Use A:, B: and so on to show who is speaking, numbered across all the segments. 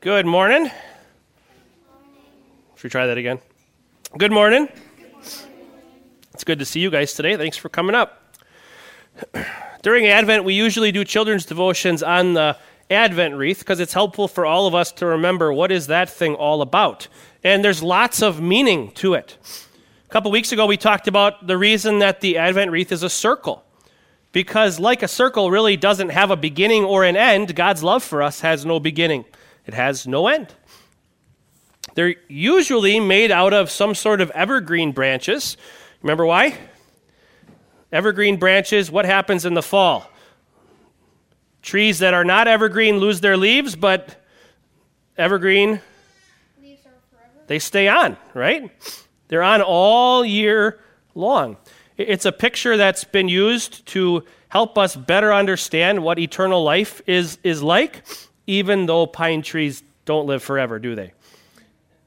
A: Good morning. Should we try that again? Good morning. It's good to see you guys today. Thanks for coming up. During Advent, we usually do children's devotions on the Advent wreath because it's helpful for all of us to remember what is that thing all about. And there's lots of meaning to it. A couple weeks ago, we talked about the reason that the Advent wreath is a circle. Because, like a circle really doesn't have a beginning or an end, God's love for us has no beginning, it has no end. They're usually made out of some sort of evergreen branches. Remember why? Evergreen branches, what happens in the fall? Trees that are not evergreen lose their leaves, but evergreen, leaves they stay on, right? They're on all year long. It's a picture that's been used to help us better understand what eternal life is, is like, even though pine trees don't live forever, do they?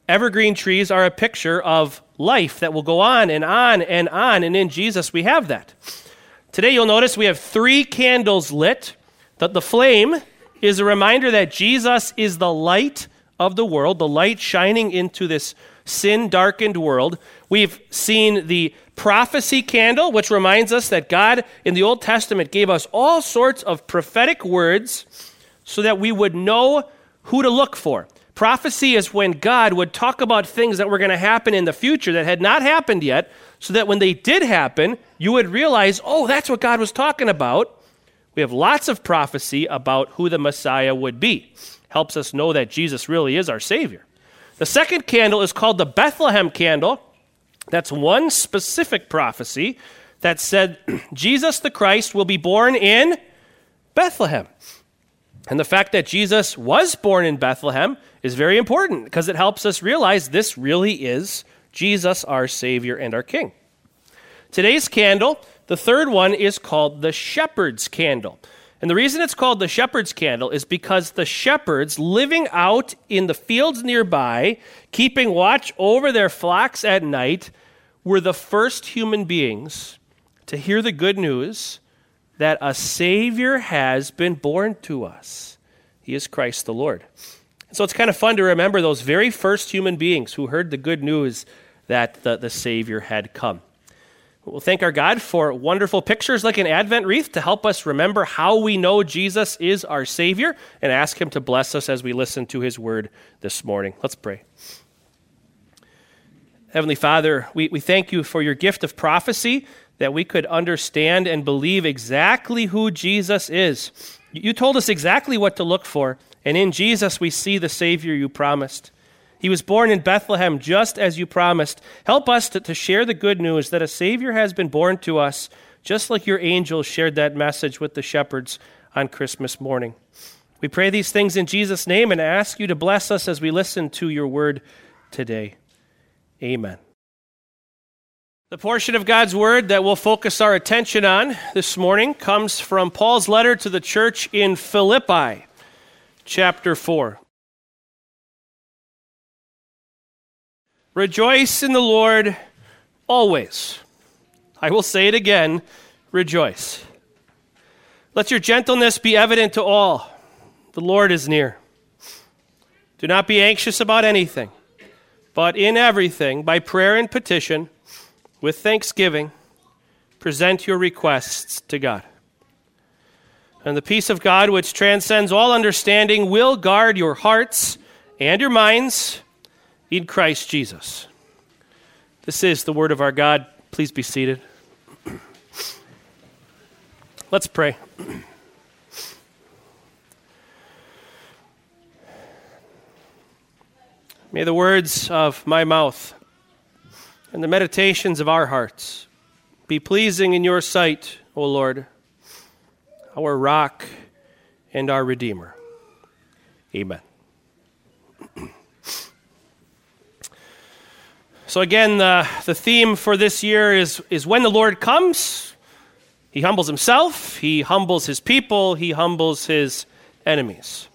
A: Evergreen trees are a picture of life that will go on and on and on, and in Jesus we have that. Today you'll notice we have three candles lit. That the flame is a reminder that Jesus is the light of the world, the light shining into this sin darkened world. We've seen the prophecy candle, which reminds us that God in the Old Testament gave us all sorts of prophetic words so that we would know who to look for. Prophecy is when God would talk about things that were going to happen in the future that had not happened yet, so that when they did happen, you would realize, oh, that's what God was talking about. We have lots of prophecy about who the Messiah would be. Helps us know that Jesus really is our Savior. The second candle is called the Bethlehem candle. That's one specific prophecy that said Jesus the Christ will be born in Bethlehem. And the fact that Jesus was born in Bethlehem is very important because it helps us realize this really is Jesus, our Savior and our King. Today's candle, the third one, is called the shepherd's candle. And the reason it's called the shepherd's candle is because the shepherds living out in the fields nearby, keeping watch over their flocks at night, were the first human beings to hear the good news that a Savior has been born to us. He is Christ the Lord. So it's kind of fun to remember those very first human beings who heard the good news that the, the Savior had come. We'll thank our God for wonderful pictures like an Advent wreath to help us remember how we know Jesus is our Savior and ask Him to bless us as we listen to His word this morning. Let's pray. Heavenly Father, we, we thank you for your gift of prophecy that we could understand and believe exactly who Jesus is. You told us exactly what to look for, and in Jesus we see the Savior you promised. He was born in Bethlehem just as you promised. Help us to, to share the good news that a Savior has been born to us, just like your angels shared that message with the shepherds on Christmas morning. We pray these things in Jesus' name and ask you to bless us as we listen to your word today. Amen. The portion of God's word that we'll focus our attention on this morning comes from Paul's letter to the church in Philippi, chapter 4. Rejoice in the Lord always. I will say it again rejoice. Let your gentleness be evident to all. The Lord is near. Do not be anxious about anything, but in everything, by prayer and petition, with thanksgiving, present your requests to God. And the peace of God, which transcends all understanding, will guard your hearts and your minds in Christ Jesus. This is the word of our God. Please be seated. Let's pray. May the words of my mouth and the meditations of our hearts be pleasing in your sight, O Lord, our rock and our Redeemer. Amen. So, again, the, the theme for this year is, is when the Lord comes, he humbles himself, he humbles his people, he humbles his enemies.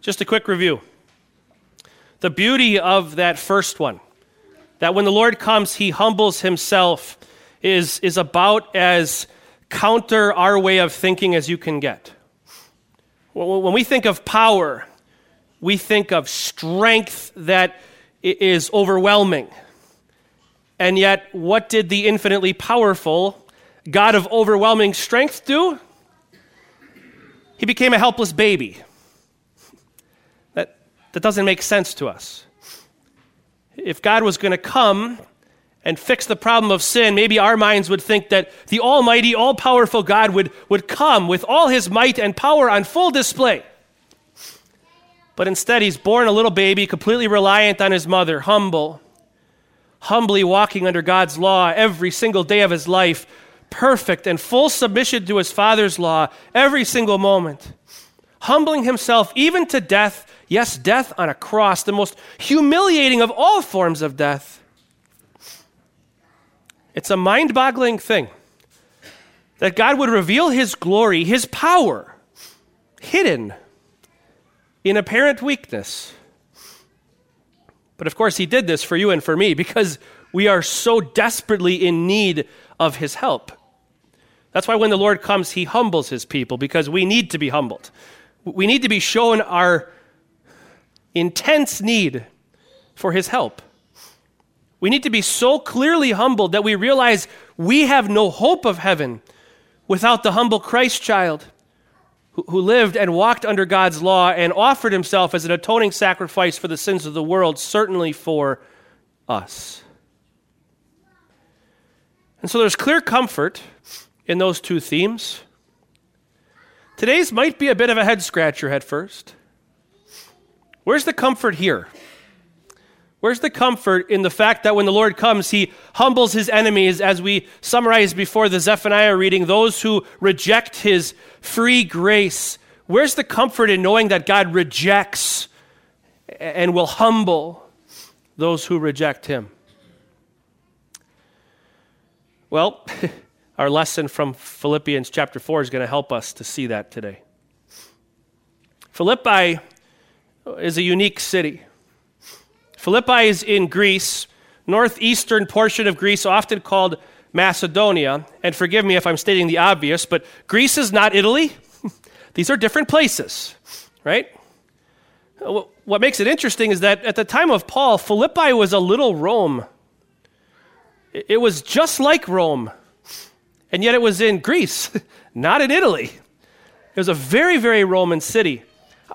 A: Just a quick review. The beauty of that first one, that when the Lord comes, he humbles himself, is, is about as counter our way of thinking as you can get. When we think of power, we think of strength that is overwhelming. And yet, what did the infinitely powerful God of overwhelming strength do? He became a helpless baby. That, that doesn't make sense to us. If God was going to come and fix the problem of sin, maybe our minds would think that the almighty, all powerful God would, would come with all his might and power on full display. But instead, he's born a little baby, completely reliant on his mother, humble, humbly walking under God's law every single day of his life, perfect and full submission to his father's law every single moment, humbling himself even to death, yes, death on a cross, the most humiliating of all forms of death. It's a mind boggling thing that God would reveal his glory, his power, hidden in apparent weakness. But of course, he did this for you and for me because we are so desperately in need of his help. That's why when the Lord comes, he humbles his people because we need to be humbled. We need to be shown our intense need for his help. We need to be so clearly humbled that we realize we have no hope of heaven without the humble Christ child who, lived and walked under God's law and offered himself as an atoning sacrifice for the sins of the world, certainly for us. And so there's clear comfort in those two themes. Today's might be a bit of a head scratcher at first. Where's the comfort here? Where's the comfort in the fact that when the Lord comes, he humbles his enemies, as we summarized before the Zephaniah reading, those who reject his free grace? Where's the comfort in knowing that God rejects and will humble those who reject him? Well, our lesson from Philippians chapter 4 is going to help us to see that today. Philippi is a unique city. Philippi is in Greece, northeastern portion of Greece, often called Macedonia. And forgive me if I'm stating the obvious, but Greece is not Italy. These are different places, right? What makes it interesting is that at the time of Paul, Philippi was a little Rome. It was just like Rome, and yet it was in Greece, not in Italy. It was a very, very Roman city.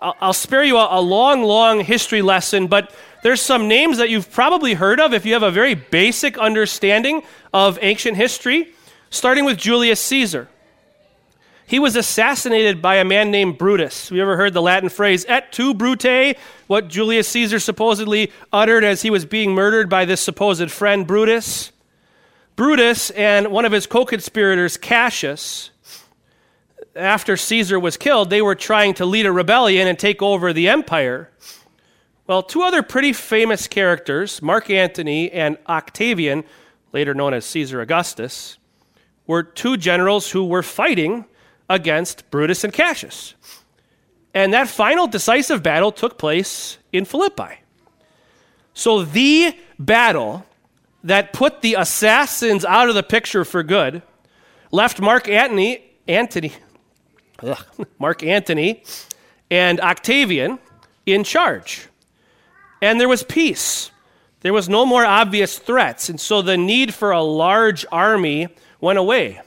A: I'll, spare you a, long, long history lesson, but there's some names that you've probably heard of if you have a very basic understanding of ancient history, starting with Julius Caesar. He was assassinated by a man named Brutus. You ever heard the Latin phrase, et tu, Brute? What Julius Caesar supposedly uttered as he was being murdered by this supposed friend, Brutus. Brutus and one of his co conspirators, Cassius, after Caesar was killed, they were trying to lead a rebellion and take over the empire. Well, two other pretty famous characters, Mark Antony and Octavian, later known as Caesar Augustus, were two generals who were fighting against Brutus and Cassius. And that final decisive battle took place in Philippi. So the battle that put the assassins out of the picture for good left Mark Antony, Antony, ugh, Mark Antony and Octavian in charge. And there was peace. There was no more obvious threats. And so the need for a large army went away.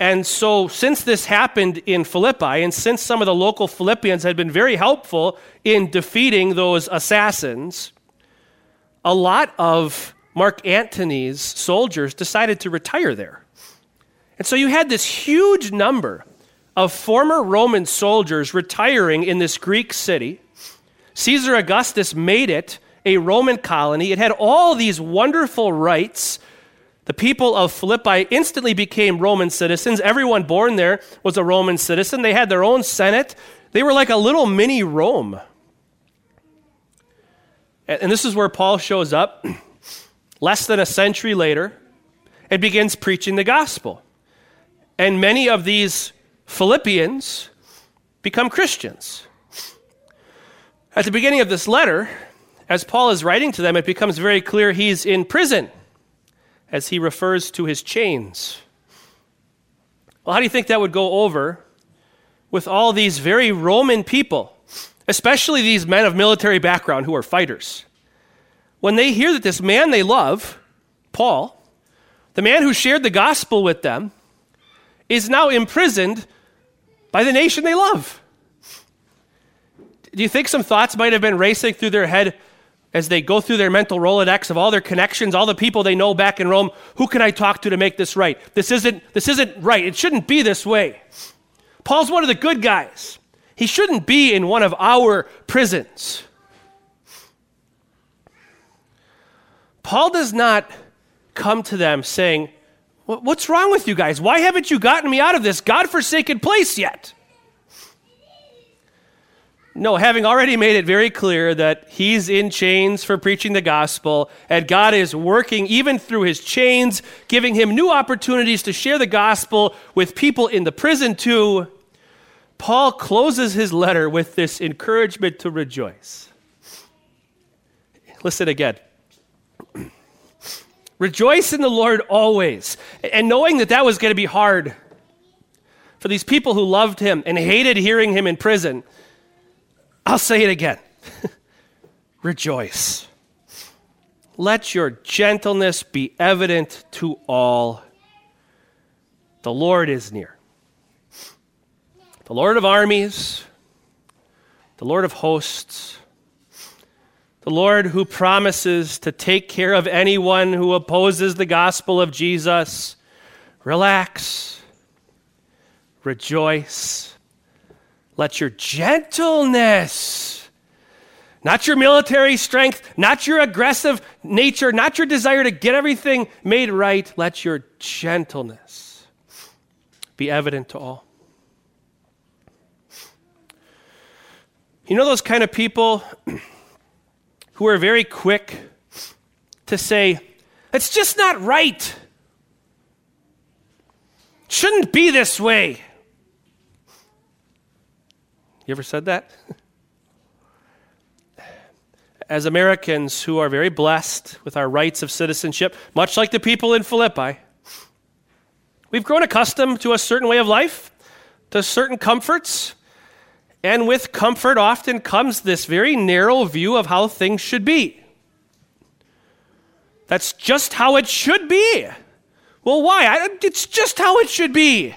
A: And so, since this happened in Philippi, and since some of the local Philippians had been very helpful in defeating those assassins, a lot of Mark Antony's soldiers decided to retire there. And so, you had this huge number of former Roman soldiers retiring in this Greek city. Caesar Augustus made it a Roman colony. It had all these wonderful rights. The people of Philippi instantly became Roman citizens. Everyone born there was a Roman citizen. They had their own senate. They were like a little mini Rome. And this is where Paul shows up less than a century later and begins preaching the gospel. And many of these Philippians become Christians. At the beginning of this letter, as Paul is writing to them, it becomes very clear he's in prison as he refers to his chains. Well, how do you think that would go over with all these very Roman people especially these men of military background who are fighters, when they hear that this man they love, Paul, the man who shared the gospel with them, is now imprisoned by the nation they love. Do you think some thoughts might have been racing through their head as they go through their mental Rolodex of all their connections, all the people they know back in Rome? Who can I talk to to make this right? This isn't, this isn't right. It shouldn't be this way. Paul's one of the good guys. He shouldn't be in one of our prisons. Paul does not come to them saying, What's wrong with you guys? Why haven't you gotten me out of this God forsaken place yet? No, having already made it very clear that he's in chains for preaching the gospel, and God is working even through his chains, giving him new opportunities to share the gospel with people in the prison too, Paul closes his letter with this encouragement to rejoice. Listen again. Rejoice in the Lord always. And knowing that that was going to be hard for these people who loved him and hated hearing him in prison I'll say it again. Rejoice. Let your gentleness be evident to all. The Lord is near. The Lord of armies, the Lord of hosts, the Lord who promises to take care of anyone who opposes the gospel of Jesus. Relax, rejoice let your gentleness, not your military strength, not your aggressive nature, not your desire to get everything made right, let your gentleness be evident to all. You know those kind of people who are very quick to say, it's just not right. Shouldn't be this way. You ever said that? As Americans who are very blessed with our rights of citizenship, much like the people in Philippi, we've grown accustomed to a certain way of life, to certain comforts, and with comfort often comes this very narrow view of how things should be. That's just how it should be. Well, why? I, it's just how it should be.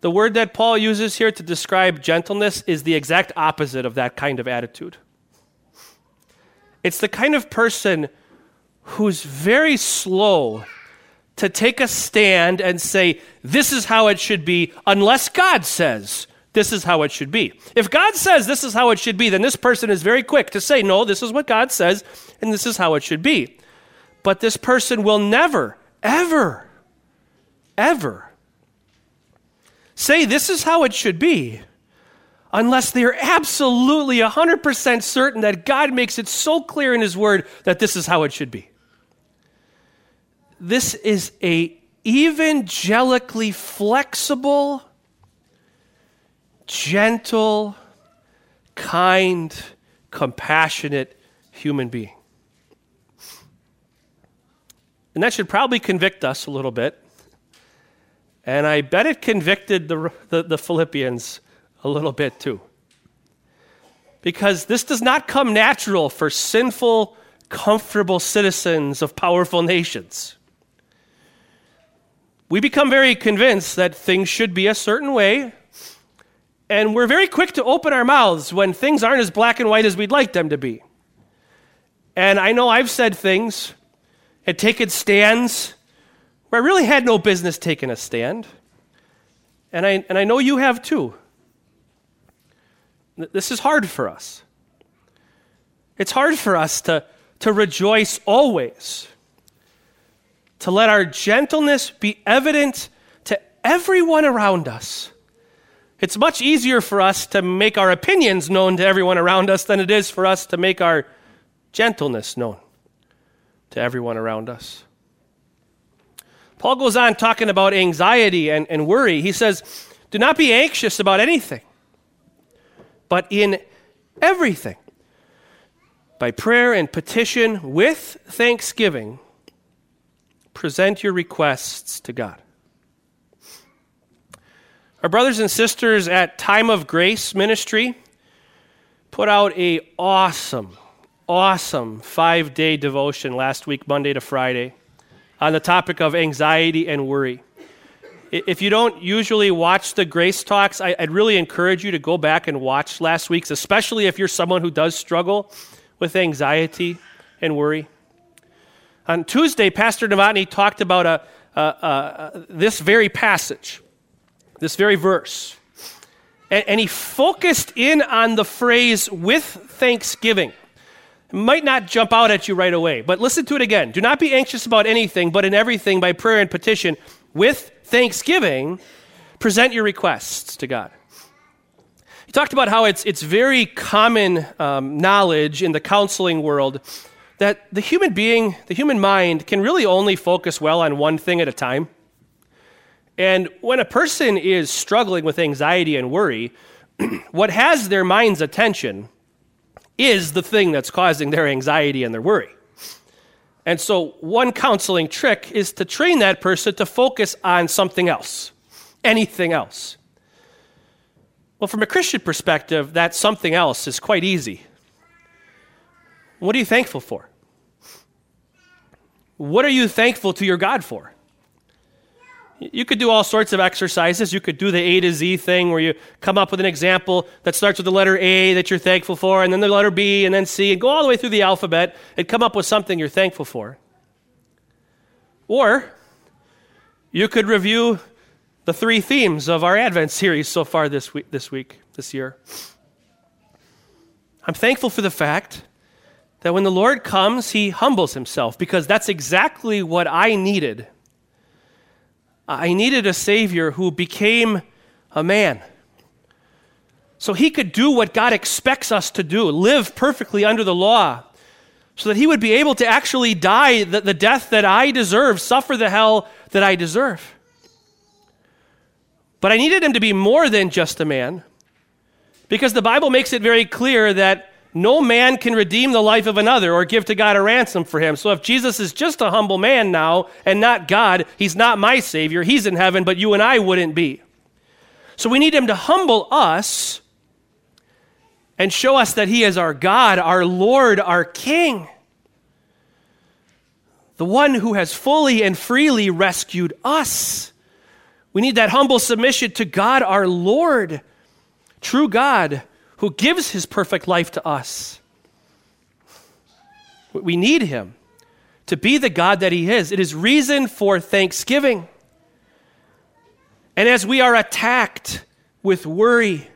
A: The word that Paul uses here to describe gentleness is the exact opposite of that kind of attitude. It's the kind of person who's very slow to take a stand and say, this is how it should be, unless God says this is how it should be. If God says this is how it should be, then this person is very quick to say, no, this is what God says, and this is how it should be. But this person will never, ever, ever say this is how it should be unless they're absolutely 100% certain that God makes it so clear in His Word that this is how it should be. This is a evangelically flexible, gentle, kind, compassionate human being. And that should probably convict us a little bit and I bet it convicted the, the, the, Philippians a little bit too. Because this does not come natural for sinful, comfortable citizens of powerful nations. We become very convinced that things should be a certain way, and we're very quick to open our mouths when things aren't as black and white as we'd like them to be. And I know I've said things and taken stands where I really had no business taking a stand. And I, and I know you have too. This is hard for us. It's hard for us to, to rejoice always, to let our gentleness be evident to everyone around us. It's much easier for us to make our opinions known to everyone around us than it is for us to make our gentleness known to everyone around us. Paul goes on talking about anxiety and, and worry. He says, Do not be anxious about anything, but in everything, by prayer and petition with thanksgiving, present your requests to God. Our brothers and sisters at Time of Grace Ministry put out a awesome, awesome five day devotion last week, Monday to Friday, on the topic of anxiety and worry. If you don't usually watch the Grace Talks, I, would really encourage you to go back and watch last week's, especially if you're someone who does struggle with anxiety and worry. On Tuesday, Pastor Novotny talked about a, a, a, this very passage, this very verse. And, and he focused in on the phrase with thanksgiving. It might not jump out at you right away, but listen to it again. Do not be anxious about anything, but in everything by prayer and petition with thanksgiving, present your requests to God. He talked about how it's, it's very common um, knowledge in the counseling world that the human being, the human mind, can really only focus well on one thing at a time. And when a person is struggling with anxiety and worry, what has their mind's attention is the thing that's causing their anxiety and their worry. And so, one counseling trick is to train that person to focus on something else, anything else. Well, from a Christian perspective, that something else is quite easy. What are you thankful for? What are you thankful to your God for? You could do all sorts of exercises. You could do the A to Z thing where you come up with an example that starts with the letter A that you're thankful for, and then the letter B, and then C, and go all the way through the alphabet and come up with something you're thankful for. Or you could review the three themes of our Advent series so far this week, this week, this year. I'm thankful for the fact that when the Lord comes, he humbles himself because that's exactly what I needed I needed a Savior who became a man. So he could do what God expects us to do live perfectly under the law, so that he would be able to actually die the, the death that I deserve, suffer the hell that I deserve. But I needed him to be more than just a man, because the Bible makes it very clear that no man can redeem the life of another or give to God a ransom for him. So if Jesus is just a humble man now and not God, he's not my Savior. He's in heaven, but you and I wouldn't be. So we need him to humble us and show us that he is our God, our Lord, our King. The one who has fully and freely rescued us. We need that humble submission to God, our Lord, true God who gives his perfect life to us. We need him to be the God that he is. It is reason for thanksgiving. And as we are attacked with worry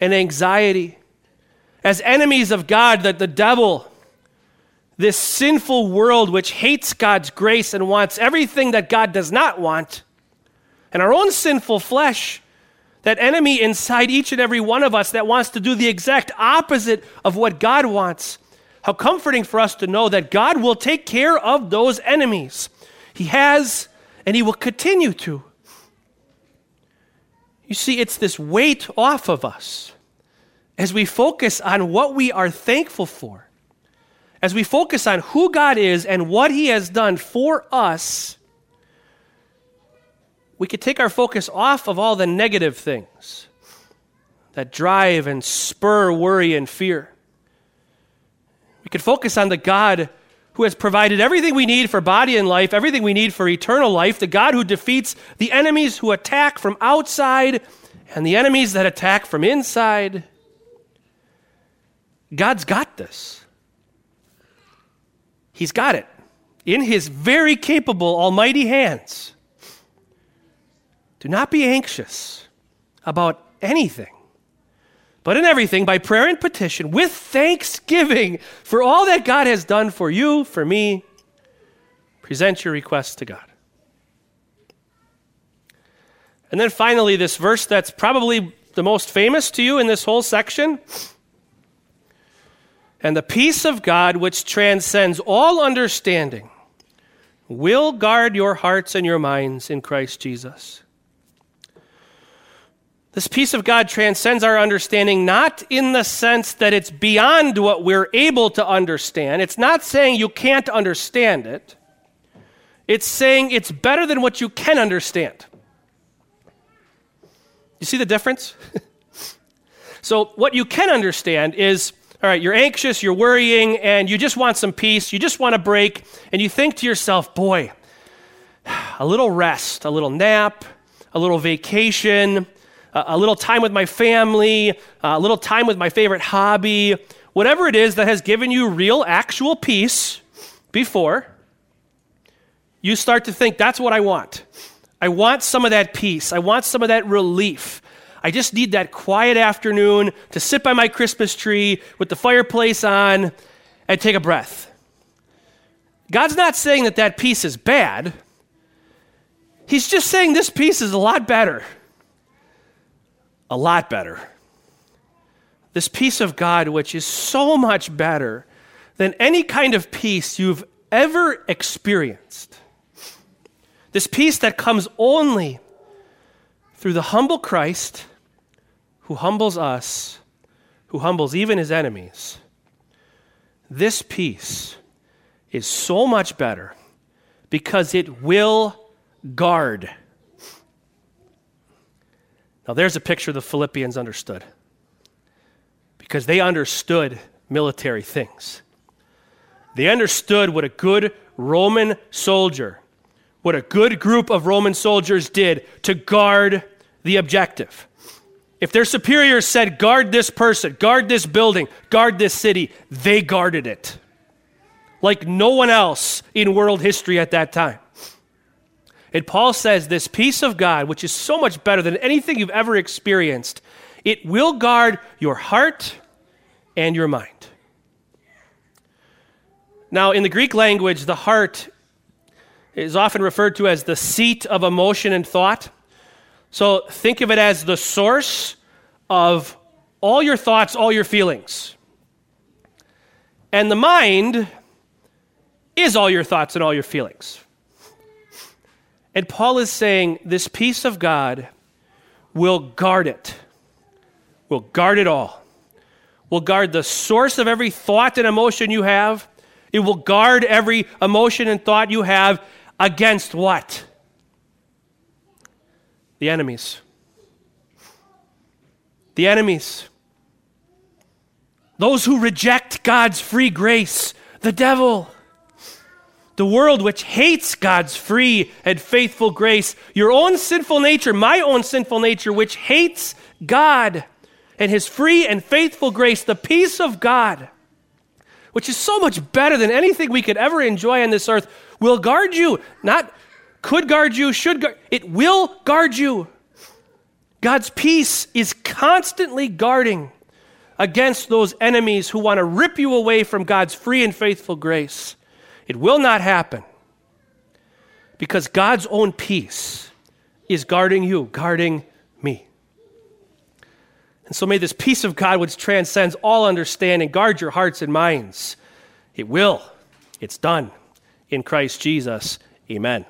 A: and anxiety, as enemies of God, that the devil, this sinful world which hates God's grace and wants everything that God does not want, and our own sinful flesh, that enemy inside each and every one of us that wants to do the exact opposite of what God wants. How comforting for us to know that God will take care of those enemies. He has, and He will continue to. You see, it's this weight off of us as we focus on what we are thankful for, as we focus on who God is and what He has done for us we could take our focus off of all the negative things that drive and spur worry and fear. We could focus on the God who has provided everything we need for body and life, everything we need for eternal life, the God who defeats the enemies who attack from outside and the enemies that attack from inside. God's got this. He's got it in his very capable, almighty hands. Do not be anxious about anything, but in everything, by prayer and petition, with thanksgiving for all that God has done for you, for me, present your requests to God. And then finally, this verse that's probably the most famous to you in this whole section. And the peace of God, which transcends all understanding, will guard your hearts and your minds in Christ Jesus. This peace of God transcends our understanding, not in the sense that it's beyond what we're able to understand. It's not saying you can't understand it, it's saying it's better than what you can understand. You see the difference? so, what you can understand is all right, you're anxious, you're worrying, and you just want some peace, you just want a break, and you think to yourself, boy, a little rest, a little nap, a little vacation, a little time with my family, a little time with my favorite hobby, whatever it is that has given you real, actual peace before, you start to think, that's what I want. I want some of that peace. I want some of that relief. I just need that quiet afternoon to sit by my Christmas tree with the fireplace on and take a breath. God's not saying that that peace is bad. He's just saying this peace is a lot better. A lot better. This peace of God, which is so much better than any kind of peace you've ever experienced. This peace that comes only through the humble Christ who humbles us, who humbles even his enemies, this peace is so much better because it will guard. Now, there's a picture the Philippians understood because they understood military things. They understood what a good Roman soldier, what a good group of Roman soldiers did to guard the objective. If their superiors said, guard this person, guard this building, guard this city, they guarded it. Like no one else in world history at that time. And Paul says, this peace of God, which is so much better than anything you've ever experienced, it will guard your heart and your mind. Now, in the Greek language, the heart is often referred to as the seat of emotion and thought. So think of it as the source of all your thoughts, all your feelings. And the mind is all your thoughts and all your feelings. And Paul is saying this peace of God will guard it, will guard it all, will guard the source of every thought and emotion you have. It will guard every emotion and thought you have against what? the enemies. The enemies. Those who reject God's free grace, the devil. The world which hates God's free and faithful grace, your own sinful nature, my own sinful nature, which hates God and his free and faithful grace, the peace of God, which is so much better than anything we could ever enjoy on this earth, will guard you, not could guard you, should guard, it will guard you. God's peace is constantly guarding against those enemies who want to rip you away from God's free and faithful grace. It will not happen because God's own peace is guarding you, guarding me. And so may this peace of God, which transcends all understanding, guard your hearts and minds. It will. It's done in Christ Jesus. Amen.